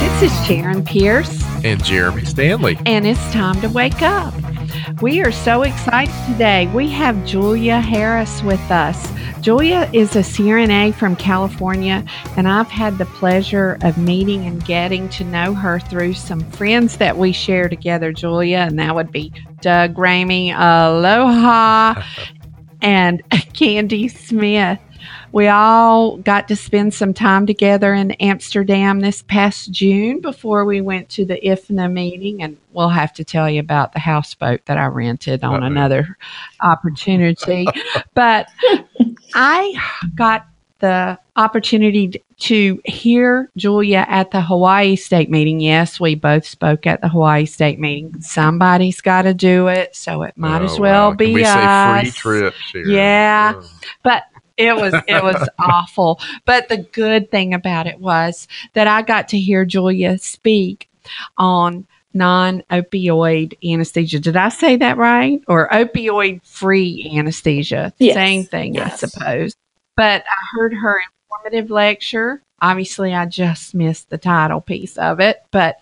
This is Sharon Pierce, And Jeremy Stanley. and it's time to wake up. We are so excited today. We have Julia Harris with us. Julia is a CRNA from California, and I've had the pleasure of meeting and getting to know her through some friends that we share together, Julia, and that would be Doug Ramey, Aloha, and Candy Smith. We all got to spend some time together in Amsterdam this past June before we went to the IFNA meeting, and we'll have to tell you about the houseboat that I rented on Uh-oh. another opportunity. but I got the opportunity to hear Julia at the Hawaii State meeting. Yes, we both spoke at the Hawaii State meeting. Somebody's got to do it, so it might oh, as Oh, well wow. be Can we us. say free trip, Sharon? Yeah. Oh. but it was it was awful. But the good thing about it was that i got to hear julia speak on non-opioid anesthesia. Did i say that right? Or opioid free anesthesia. Yes. same thing Yes. i suppose. But i heard her informative lecture. Obviously i just missed the title piece of it but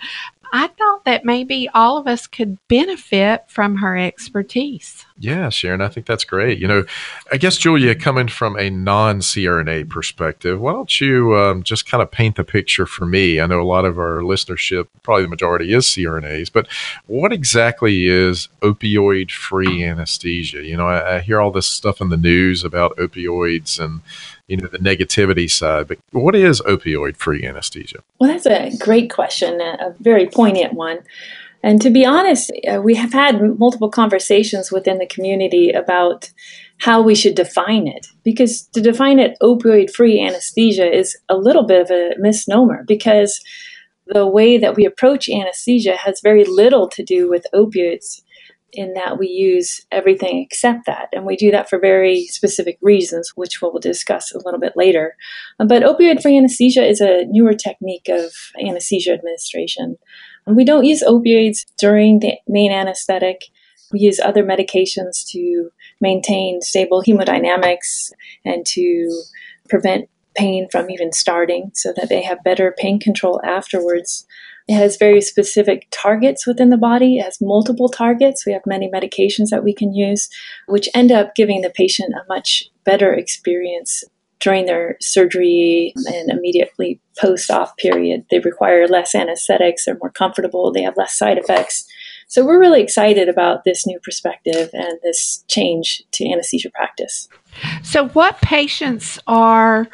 i thought that maybe all of us could benefit from her expertise Yeah, Sharon, I think that's great. You know, I guess, Julia, coming from a non CRNA perspective, why don't you um, just kind of paint the picture for me? I know a lot of our listenership, probably the majority is CRNAs, but what exactly is opioid free anesthesia? You know, I, I hear all this stuff in the news about opioids and, you know, the negativity side, but what is opioid free anesthesia? Well, that's a great question, a a very poignant one. And to be honest, uh, we have had multiple conversations within the community about how we should define it. Because to define it opioid free anesthesia is a little bit of a misnomer because the way that we approach anesthesia has very little to do with opioids in that we use everything except that. And we do that for very specific reasons, which we'll discuss a little bit later. Uh, but opioid free anesthesia is a newer technique of anesthesia administration. And we don't use opioids during the main anesthetic. We use other medications to maintain stable hemodynamics and to prevent pain from even starting so that they have better pain control afterwards. It has very specific targets within the body. It has multiple targets. We have many medications that we can use, which end up giving the patient a much better experience during their surgery and immediately post op period. They require less anesthetics, they're more comfortable, they have less side effects. So we're really excited about this new perspective and this change to anesthesia practice. So, what patients are,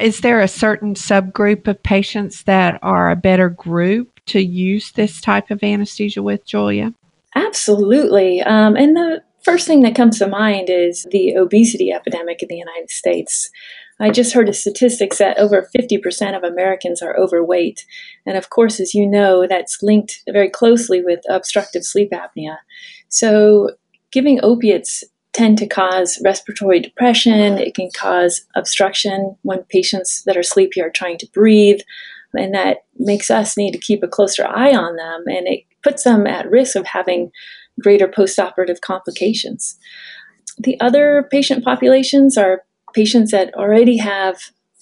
is there a certain subgroup of patients that are a better group to use this type of anesthesia with, Julia? Absolutely. Um, and the first thing that comes to mind is the obesity epidemic in the United States. I just heard a statistics that over 50% of Americans are overweight. And of course, as you know, that's linked very closely with obstructive sleep apnea. So giving opiates tend to cause respiratory depression. It can cause obstruction when patients that are sleepy are trying to breathe. And that makes us need to keep a closer eye on them. And it puts them at risk of having greater postoperative complications. The other patient populations are patients that already have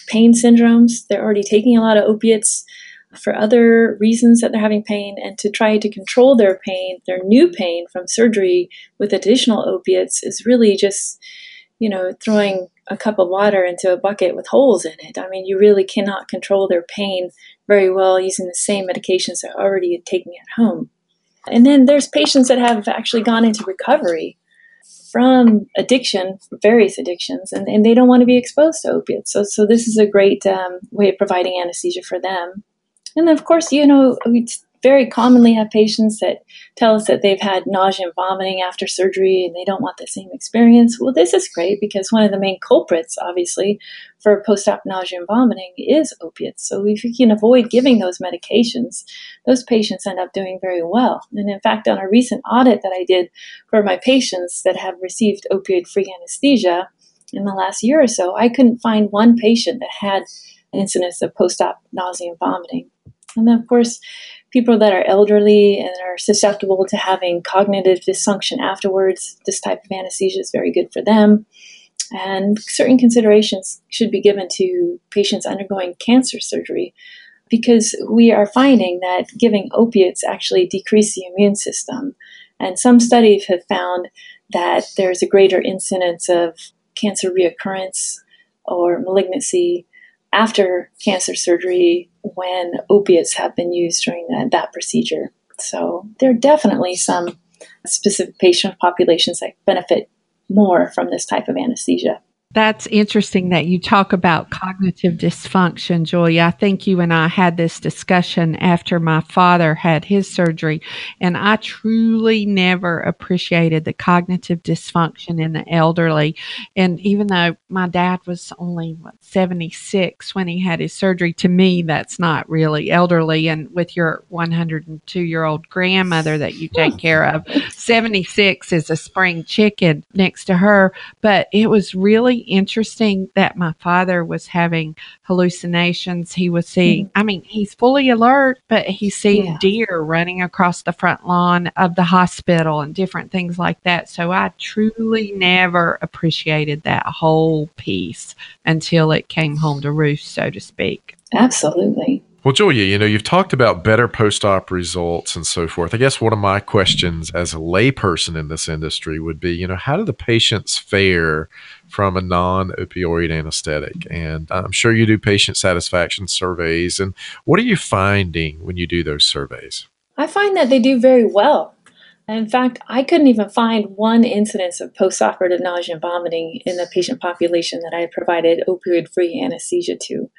pain syndromes. They're already taking a lot of opiates for other reasons that they're having pain and to try to control their pain, their new pain from surgery with additional opiates is really just, you know, throwing a cup of water into a bucket with holes in it. I mean, you really cannot control their pain very well using the same medications they're already taking at home. And then there's patients that have actually gone into recovery from addiction, various addictions, and, and they don't want to be exposed to opiates. So, so this is a great um, way of providing anesthesia for them. And of course, you know, we very commonly have patients that tell us that they've had nausea and vomiting after surgery and they don't want the same experience. Well, this is great because one of the main culprits, obviously, for post op nausea and vomiting is opiates. So if you can avoid giving those medications, those patients end up doing very well. And in fact, on a recent audit that I did for my patients that have received opioid free anesthesia in the last year or so, I couldn't find one patient that had incidence of post op nausea and vomiting. And then, of course, people that are elderly and are susceptible to having cognitive dysfunction afterwards, this type of anesthesia is very good for them. And certain considerations should be given to patients undergoing cancer surgery because we are finding that giving opiates actually decrease the immune system. And some studies have found that there's a greater incidence of cancer reoccurrence or malignancy after cancer surgery when opiates have been used during that, that procedure. So there are definitely some specific patient populations that benefit more from this type of anesthesia. That's interesting that you talk about cognitive dysfunction, Julia. I think you and I had this discussion after my father had his surgery, and I truly never appreciated the cognitive dysfunction in the elderly. And even though my dad was only what, 76 when he had his surgery, to me, that's not really elderly. And with your 102 year old grandmother that you take care of, 76 is a spring chicken next to her. But it was really interesting that my father was having hallucinations. He was seeing, mm-hmm. I mean, he's fully alert, but he's seeing yeah. deer running across the front lawn of the hospital and different things like that. So I truly never appreciated that whole piece until it came home to roost, so to speak. Absolutely. Well, Julia, you know, you've talked about better post op results and so forth. I guess one of my questions as a layperson in this industry would be, you know, how do the patients fare from a non opioid anesthetic? And I'm sure you do patient satisfaction surveys. And what are you finding when you do those surveys? I find that they do very well. In fact, I couldn't even find one incidence of postoperative nausea and vomiting in the patient population that I provided opioid free anesthesia to.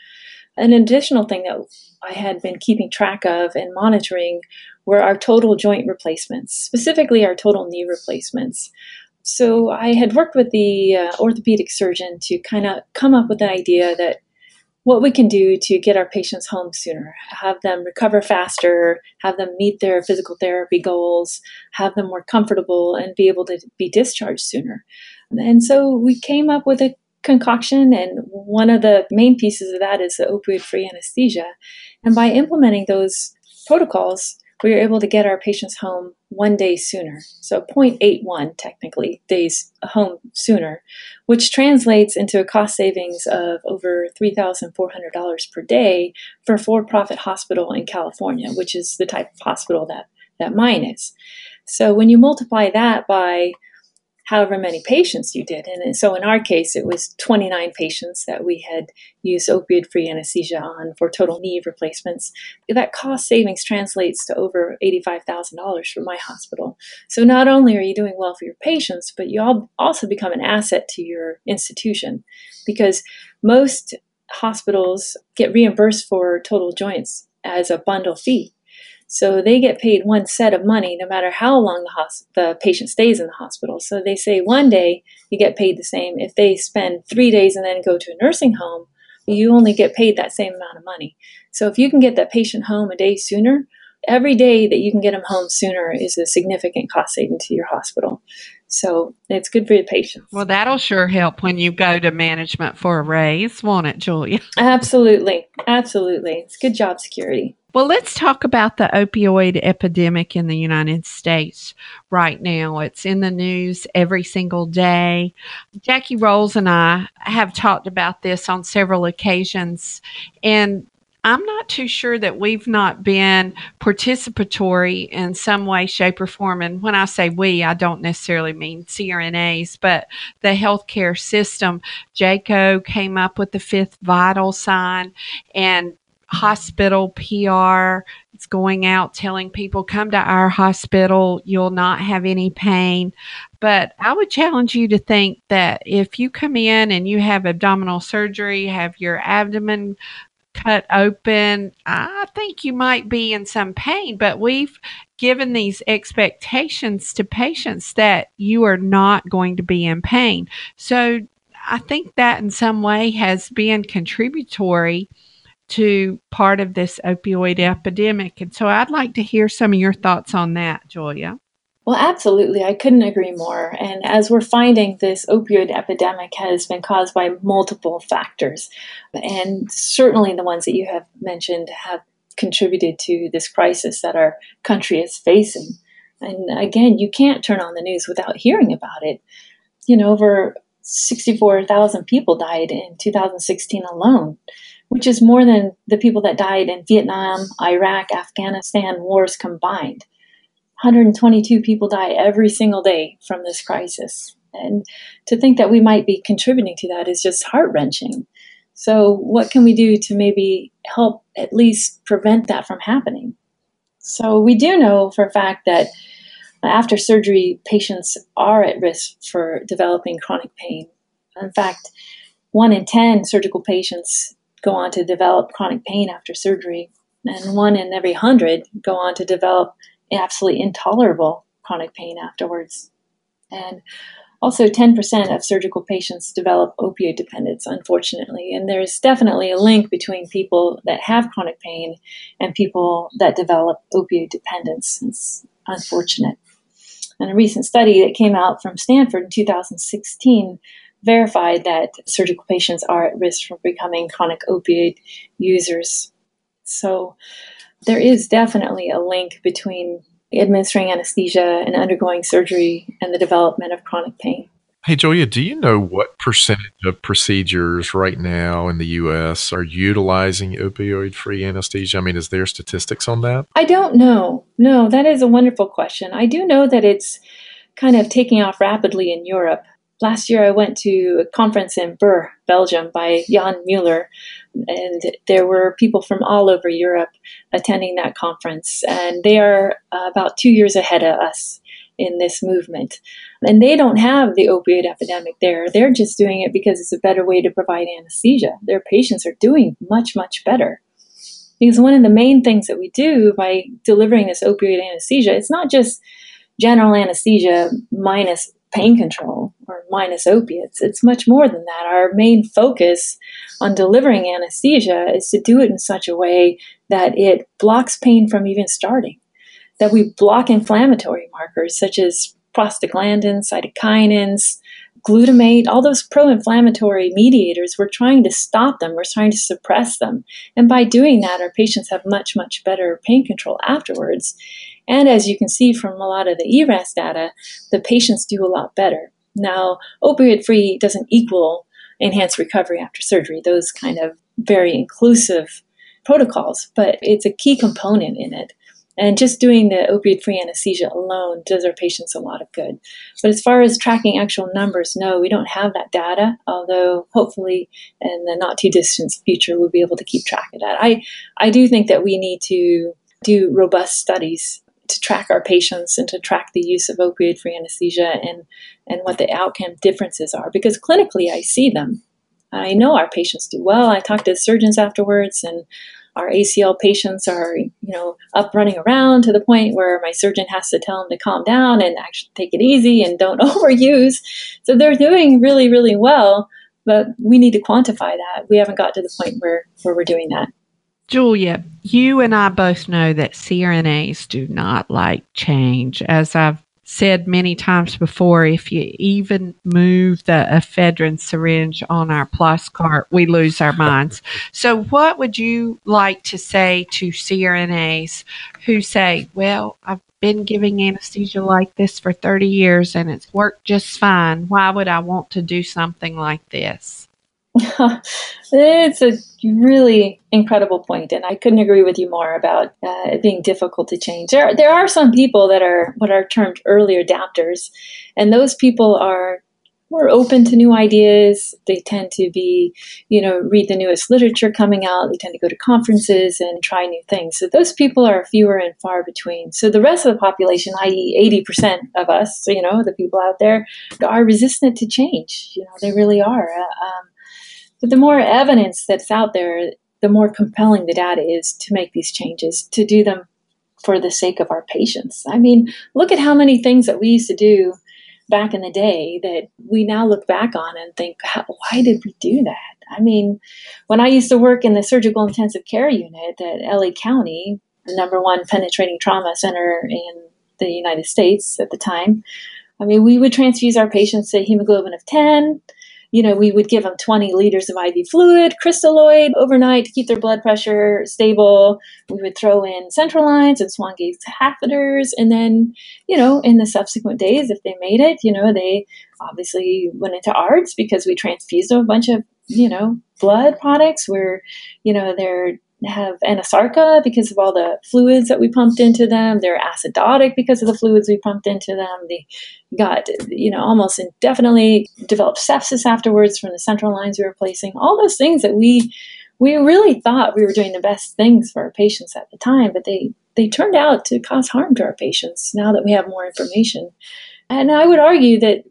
An additional thing that I had been keeping track of and monitoring were our total joint replacements, specifically our total knee replacements. So I had worked with the uh, orthopedic surgeon to kind of come up with an idea that what we can do to get our patients home sooner, have them recover faster, have them meet their physical therapy goals, have them more comfortable, and be able to be discharged sooner. And so we came up with a concoction, and one of the main pieces of that is the opioid free anesthesia. And by implementing those protocols, we were able to get our patients home one day sooner. So 0.81 technically days home sooner, which translates into a cost savings of over $3,400 per day for a for-profit hospital in California, which is the type of hospital that, that mine is. So when you multiply that by however many patients you did. And so in our case, it was 29 patients that we had used opioid free anesthesia on for total knee replacements. That cost savings translates to over $85,000 for my hospital. So not only are you doing well for your patients, but you also become an asset to your institution because most hospitals get reimbursed for total joints as a bundle fee. So they get paid one set of money no matter how long the, hos- the patient stays in the hospital. So they say one day you get paid the same. If they spend three days and then go to a nursing home, you only get paid that same amount of money. So if you can get that patient home a day sooner, every day that you can get them home sooner is a significant cost saving to your hospital. So it's good for the patients. Well, that'll sure help when you go to management for a raise, won't it, Julia? Absolutely. Absolutely. It's good job security. Well, let's talk about the opioid epidemic in the United States right now. It's in the news every single day. Jackie Rolls and I have talked about this on several occasions, and I'm not too sure that we've not been participatory in some way, shape, or form. And when I say we, I don't necessarily mean CRNAs, but the healthcare system. JCAHO came up with the fifth vital sign, and hospital PR. It's going out telling people, come to our hospital, you'll not have any pain. But I would challenge you to think that if you come in and you have abdominal surgery, have your abdomen cut open, I think you might be in some pain, but we've given these expectations to patients that you are not going to be in pain. So I think that in some way has been contributory to part of this opioid epidemic. And so I'd like to hear some of your thoughts on that, Julia. Well, absolutely. I couldn't agree more. And as we're finding, this opioid epidemic has been caused by multiple factors. And certainly the ones that you have mentioned have contributed to this crisis that our country is facing. And again, you can't turn on the news without hearing about it. You know, over 64,000 people died in 2016 alone, which is more than the people that died in Vietnam, Iraq, Afghanistan wars combined. 122 people die every single day from this crisis. And to think that we might be contributing to that is just heart wrenching. So, what can we do to maybe help at least prevent that from happening? So, we do know for a fact that after surgery, patients are at risk for developing chronic pain. In fact, one in 10 surgical patients go on to develop chronic pain after surgery, and one in every 100 go on to develop absolutely intolerable chronic pain afterwards. And also, 10% of surgical patients develop opioid dependence, unfortunately. And there's definitely a link between people that have chronic pain and people that develop opioid dependence. It's unfortunate. And a recent study that came out from Stanford in 2016 verified that surgical patients are at risk for becoming chronic opioid users. So there is definitely a link between administering anesthesia and undergoing surgery and the development of chronic pain. Hey, Julia, do you know what percentage of procedures right now in the U.S. are utilizing opioid free anesthesia? I mean, is there statistics on that? I don't know. No, that is a wonderful question. I do know that it's kind of taking off rapidly in Europe. Last year, I went to a conference in Bern, Belgium, by Jan Mulier, and there were people from all over Europe attending that conference, and they are uh, about two years ahead of us in this movement. And they don't have the opioid epidemic there. They're just doing it because it's a better way to provide anesthesia. Their patients are doing much, much better. Because one of the main things that we do by delivering this opioid anesthesia, it's not just general anesthesia minus pain control or minus opiates. It's much more than that. Our main focus on delivering anesthesia is to do it in such a way that it blocks pain from even starting, that we block inflammatory markers such as prostaglandins, cytokines, glutamate, all those pro inflammatory mediators, we're trying to stop them, we're trying to suppress them. And by doing that, our patients have much, much better pain control afterwards. And as you can see from a lot of the ERAS data, the patients do a lot better. Now, opioid free doesn't equal enhanced recovery after surgery, those kind of very inclusive protocols, but it's a key component in it. And just doing the opioid free anesthesia alone does our patients a lot of good. But as far as tracking actual numbers, no, we don't have that data, although hopefully in the not too distant future we'll be able to keep track of that. I, I do think that we need to do robust studies to track our patients and to track the use of opioid free anesthesia and, and what the outcome differences are because clinically I see them. I know our patients do well. I talk to the surgeons afterwards and our ACL patients are, you know, up running around to the point where my surgeon has to tell them to calm down and actually take it easy and don't overuse. So they're doing really, really well, but we need to quantify that. We haven't got to the point where, where we're doing that. Julia, you and I both know that CRNAs do not like change. As I've said many times before, if you even move the ephedrine syringe on our plus cart, we lose our minds. So, what would you like to say to CRNAs who say, Well, I've been giving anesthesia like this for 30 years and it's worked just fine. Why would I want to do something like this? it's a really incredible point, and I couldn't agree with you more about uh, it being difficult to change. There, there are some people that are what are termed early adapters, and those people are more open to new ideas. They tend to be, you know, read the newest literature coming out. They tend to go to conferences and try new things. So those people are fewer and far between. So the rest of the population, i.e., 80% of us, you know, the people out there, are resistant to change. You know, they really are. Uh, um, but the more evidence that's out there, the more compelling the data is to make these changes, to do them for the sake of our patients. I mean, look at how many things that we used to do back in the day that we now look back on and think, why did we do that? I mean, when I used to work in the surgical intensive care unit at LA County, the number one penetrating trauma center in the United States at the time, I mean, we would transfuse our patients to hemoglobin of 10, you know, we would give them 20 liters of IV fluid, crystalloid overnight to keep their blood pressure stable. We would throw in central lines and Swan-Ganz catheters. And then, you know, in the subsequent days, if they made it, you know, they obviously went into ARDS because we transfused a bunch of, you know, blood products where, you know, they're have anasarca because of all the fluids that we pumped into them. They're acidotic because of the fluids we pumped into them. They got, you know, almost indefinitely developed sepsis afterwards from the central lines we were placing. All those things that we we really thought we were doing the best things for our patients at the time, but they they turned out to cause harm to our patients now that we have more information. And I would argue that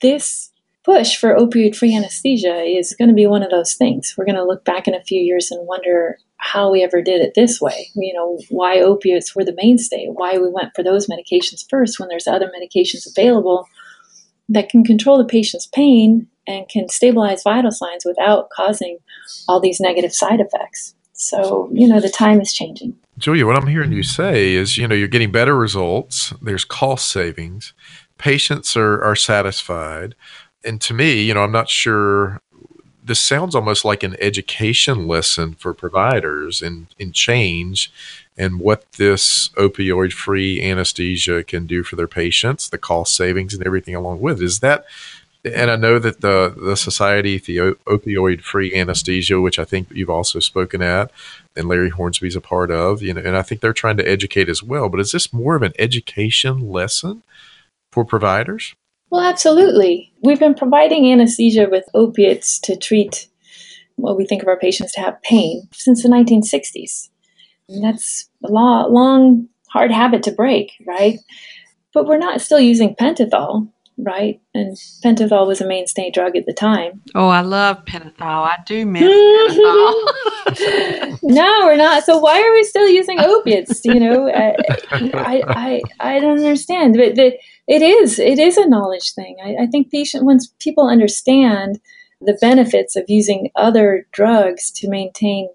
this push for opioid free anesthesia is going to be one of those things. We're going to look back in a few years and wonder how we ever did it this way. You know, why opiates were the mainstay, why we went for those medications first when there's other medications available that can control the patient's pain and can stabilize vital signs without causing all these negative side effects. So, you know, the time is changing. Julia, what I'm hearing you say is, you know, you're getting better results, there's cost savings, patients are, are satisfied. And to me, you know, I'm not sure this sounds almost like an education lesson for providers in, in change and what this opioid free anesthesia can do for their patients, the cost savings and everything along with. Is that and I know that the the society, the opioid free anesthesia, which I think you've also spoken at, and Larry Hornsby's a part of, you know, and I think they're trying to educate as well. But is this more of an education lesson for providers? Well, absolutely. We've been providing anesthesia with opiates to treat what we think of our patients to have pain since the 1960s. And that's a long, long, hard habit to break, right? But we're not still using pentothal, right? And pentothal was a mainstay drug at the time. Oh, I love pentothal. I do miss pentothal. no, we're not. So why are we still using opiates? You know, I, I, I, I don't understand. But the it is. It is a knowledge thing. I, I think patient once people understand the benefits of using other drugs to maintain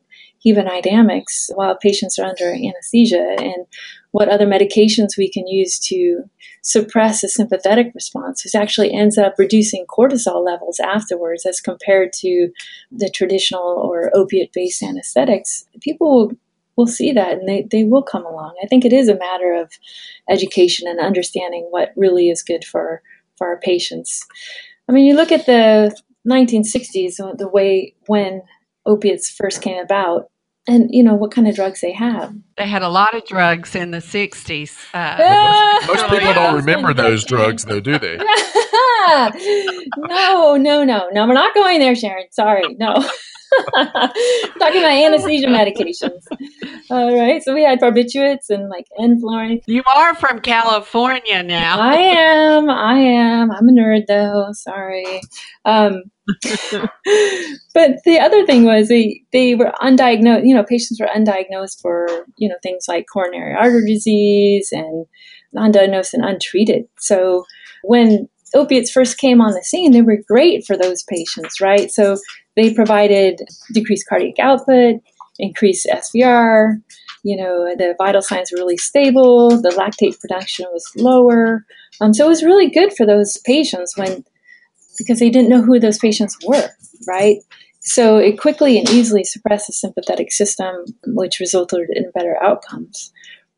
hemodynamics while patients are under anesthesia and what other medications we can use to suppress a sympathetic response, which actually ends up reducing cortisol levels afterwards as compared to the traditional or opiate based anesthetics. People will will see that and they, they will come along. I think it is a matter of education and understanding what really is good for, for our patients. I mean, you look at the 1960s, the way when opiates first came about, and you know what kind of drugs they have. They had a lot of drugs in the 60s. Uh, most, most people don't remember those drugs, though, do they? no, no, no, no. We're not going there, Sharon. Sorry, no. talking about anesthesia medications. All right. So we had barbiturates and like enflurane. You are from California now. I am. I am. I'm a nerd though. Sorry. Um, but the other thing was they, they were undiagnosed, you know, patients were undiagnosed for, you know, things like coronary artery disease and undiagnosed and untreated. So when opiates first came on the scene, they were great for those patients, right? So they provided decreased cardiac output, increased SVR, you know, the vital signs were really stable, the lactate production was lower. Um, so it was really good for those patients when, because they didn't know who those patients were, right? So it quickly and easily suppressed the sympathetic system, which resulted in better outcomes.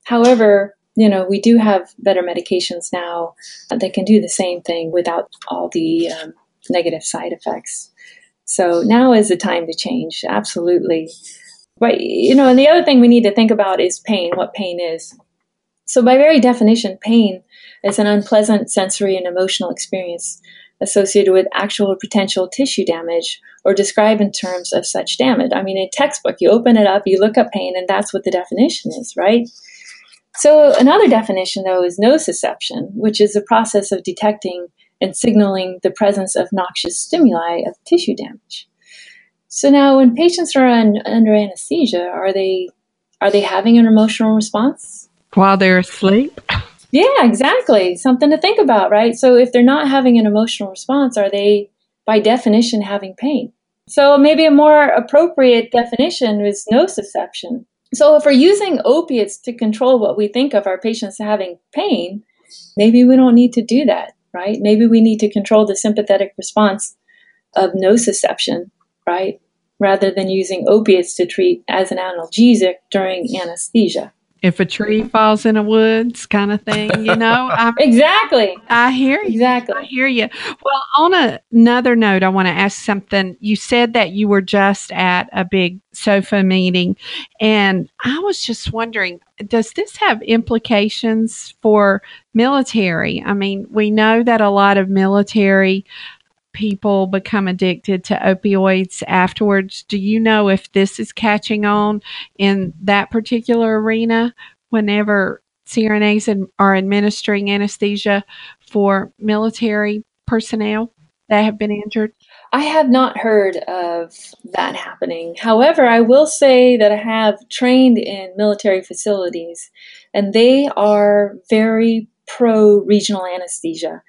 However, you know, we do have better medications now that can do the same thing without all the um, negative side effects. So now is the time to change, absolutely. But, you know, and the other thing we need to think about is pain, what pain is. So, by very definition, pain is an unpleasant sensory and emotional experience associated with actual or potential tissue damage or described in terms of such damage. I mean, in textbook, you open it up, you look up pain, and that's what the definition is, right? So, another definition, though, is nociception, which is the process of detecting and signaling the presence of noxious stimuli of tissue damage. So now, when patients are on, under anesthesia, are they are they having an emotional response while they're asleep? Yeah, exactly. Something to think about, right? So if they're not having an emotional response, are they by definition having pain? So maybe a more appropriate definition is nociception. So if we're using opiates to control what we think of our patients having pain, maybe we don't need to do that, right? Maybe we need to control the sympathetic response of nociception, right? Rather than using opiates to treat as an analgesic during anesthesia if a tree falls in a woods kind of thing, you know? I, exactly. I hear you. Exactly. I hear you. Well, on a, another note, I want to ask something. You said that you were just at a big SOFA meeting, and I was just wondering does this have implications for military? I mean, we know that a lot of military people become addicted to opioids afterwards. Do you know if this is catching on in that particular arena whenever CRNAs are administering anesthesia for military personnel that have been injured? I have not heard of that happening. However, I will say that I have trained in military facilities and they are very pro regional anesthesia.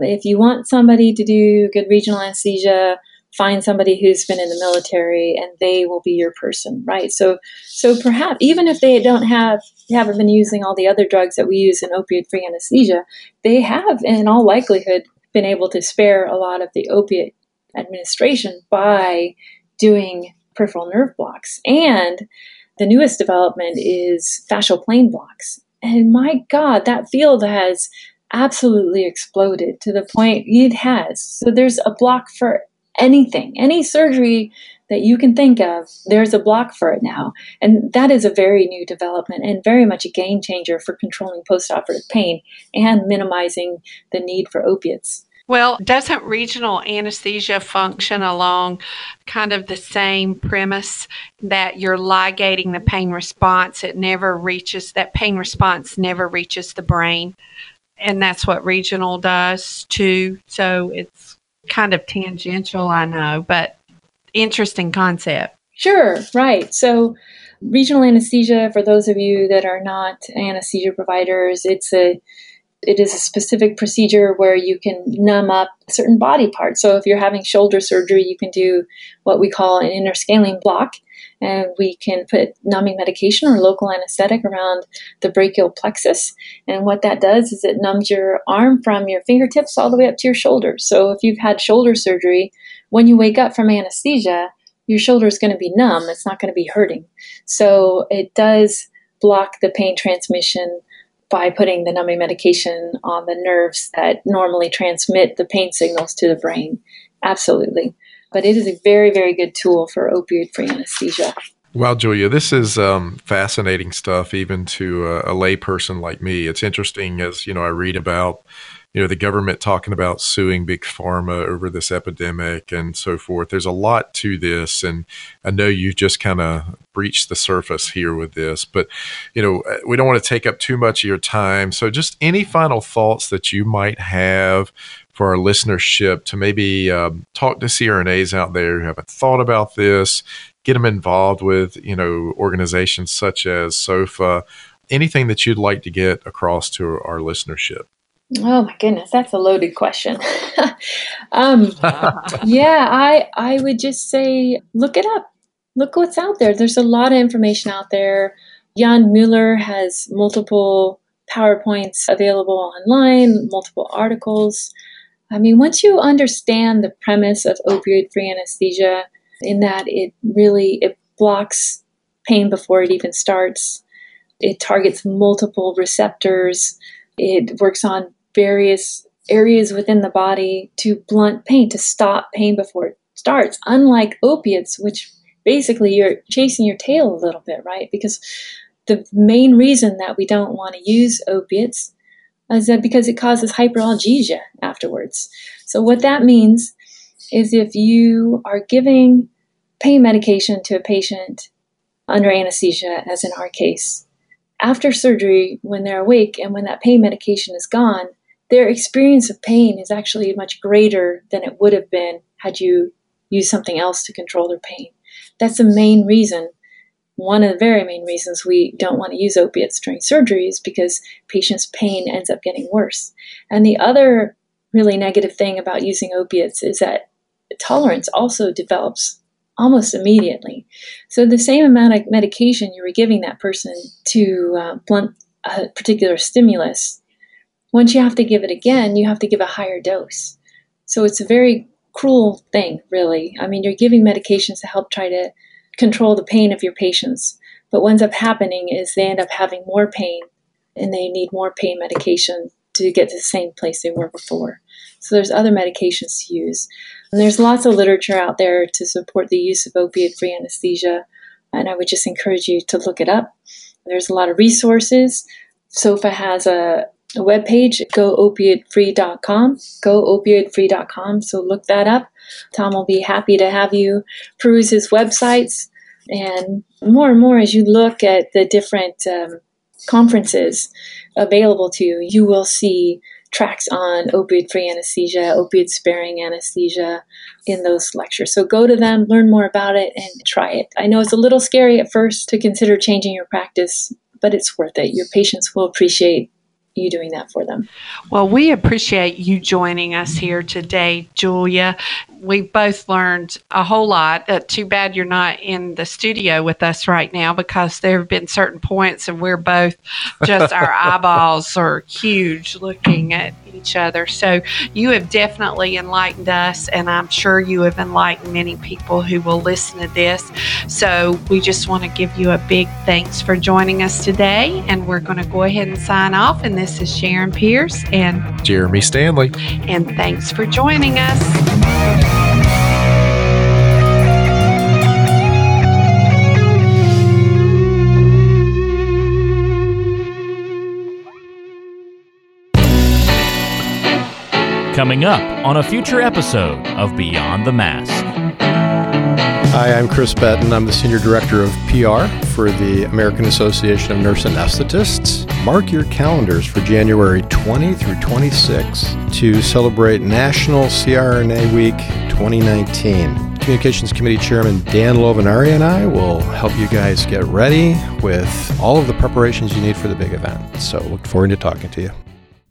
If you want somebody to do good regional anesthesia, find somebody who's been in the military and they will be your person, right? So so perhaps even if they don't have haven't been using all the other drugs that we use in opioid free anesthesia, they have in all likelihood been able to spare a lot of the opiate administration by doing peripheral nerve blocks. And the newest development is fascial plane blocks. And my God, that field has absolutely exploded to the point it has. So there's a block for anything, any surgery that you can think of, there's a block for it now. And that is a very new development and very much a game changer for controlling postoperative pain and minimizing the need for opiates. Well, doesn't regional anesthesia function along kind of the same premise that you're ligating the pain response? It never reaches, that pain response never reaches the brain and that's what regional does too. So it's kind of tangential, I know, but interesting concept. Sure, right. So regional anesthesia, for those of you that are not anesthesia providers, it's a it is a specific procedure where you can numb up certain body parts. So if you're having shoulder surgery, you can do what we call an interscalene block, and we can put numbing medication or local anesthetic around the brachial plexus. And what that does is it numbs your arm from your fingertips all the way up to your shoulder. So if you've had shoulder surgery, when you wake up from anesthesia, your shoulder is going to be numb. It's not going to be hurting. So it does block the pain transmission by putting the numbing medication on the nerves that normally transmit the pain signals to the brain. Absolutely but it is a very, very good tool for opioid free anesthesia. Well, Julia, this is um, fascinating stuff, even to a, a layperson like me. It's interesting as you know I read about you know the government talking about suing big pharma over this epidemic and so forth. There's a lot to this, and I know you've just kind of breached the surface here with this, but you know we don't want to take up too much of your time. So, just any final thoughts that you might have for our listenership to maybe um, talk to CRNAs out there who haven't thought about this, get them involved with, you know, organizations such as SOFA, anything that you'd like to get across to our listenership? Oh my goodness, that's a loaded question. um, yeah, I I would just say look it up. Look what's out there. There's a lot of information out there. Jan Mulier has multiple PowerPoints available online, multiple articles. I mean, once you understand the premise of opioid-free anesthesia, in that it really it blocks pain before it even starts, it targets multiple receptors, it works on various areas within the body to blunt pain, to stop pain before it starts. Unlike opiates, which basically you're chasing your tail a little bit, right? Because the main reason that we don't want to use opiates is that because it causes hyperalgesia afterwards. So what that means is if you are giving pain medication to a patient under anesthesia, as in our case, after surgery, when they're awake and when that pain medication is gone, their experience of pain is actually much greater than it would have been had you used something else to control their pain. That's the main reason one of the very main reasons we don't want to use opiates during surgery is because patients' pain ends up getting worse. And the other really negative thing about using opiates is that tolerance also develops almost immediately. So the same amount of medication you were giving that person to uh, blunt a particular stimulus, once you have to give it again, you have to give a higher dose. So it's a very cruel thing, really. I mean, you're giving medications to help try to control the pain of your patients. But what ends up happening is they end up having more pain and they need more pain medication to get to the same place they were before. So there's other medications to use. And there's lots of literature out there to support the use of opiate free anesthesia. And I would just encourage you to look it up. There's a lot of resources. SOFA has a, webpage, goopiatefree.com, goopiatefree.com. So look that up. Tom will be happy to have you peruse his websites. And more and more, as you look at the different um, conferences available to you, you will see tracks on opioid free anesthesia, opioid sparing anesthesia in those lectures. So go to them, learn more about it, and try it. I know it's a little scary at first to consider changing your practice, but it's worth it. Your patients will appreciate you doing that for them. Well, we appreciate you joining us here today, Julia. We both learned a whole lot. Uh, too bad you're not in the studio with us right now because there have been certain points and we're both just our eyeballs are huge looking at each other. So you have definitely enlightened us, and I'm sure you have enlightened many people who will listen to this. So we just want to give you a big thanks for joining us today, and we're going to go ahead and sign off. And this is Sharon Pierce and Jeremy Stanley. And thanks for joining us. Coming up on a future episode of Beyond the Mask. Hi, I'm Chris Betton. I'm the Senior Director of PR for the American Association of Nurse Anesthetists. Mark your calendars for January 20 through 26 to celebrate National CRNA Week 2019. Communications Committee Chairman Dan Lovinari and I will help you guys get ready with all of the preparations you need for the big event. So, look forward to talking to you.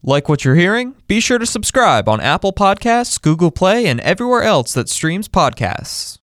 Like what you're hearing? Be sure to subscribe on Apple Podcasts, Google Play, and everywhere else that streams podcasts.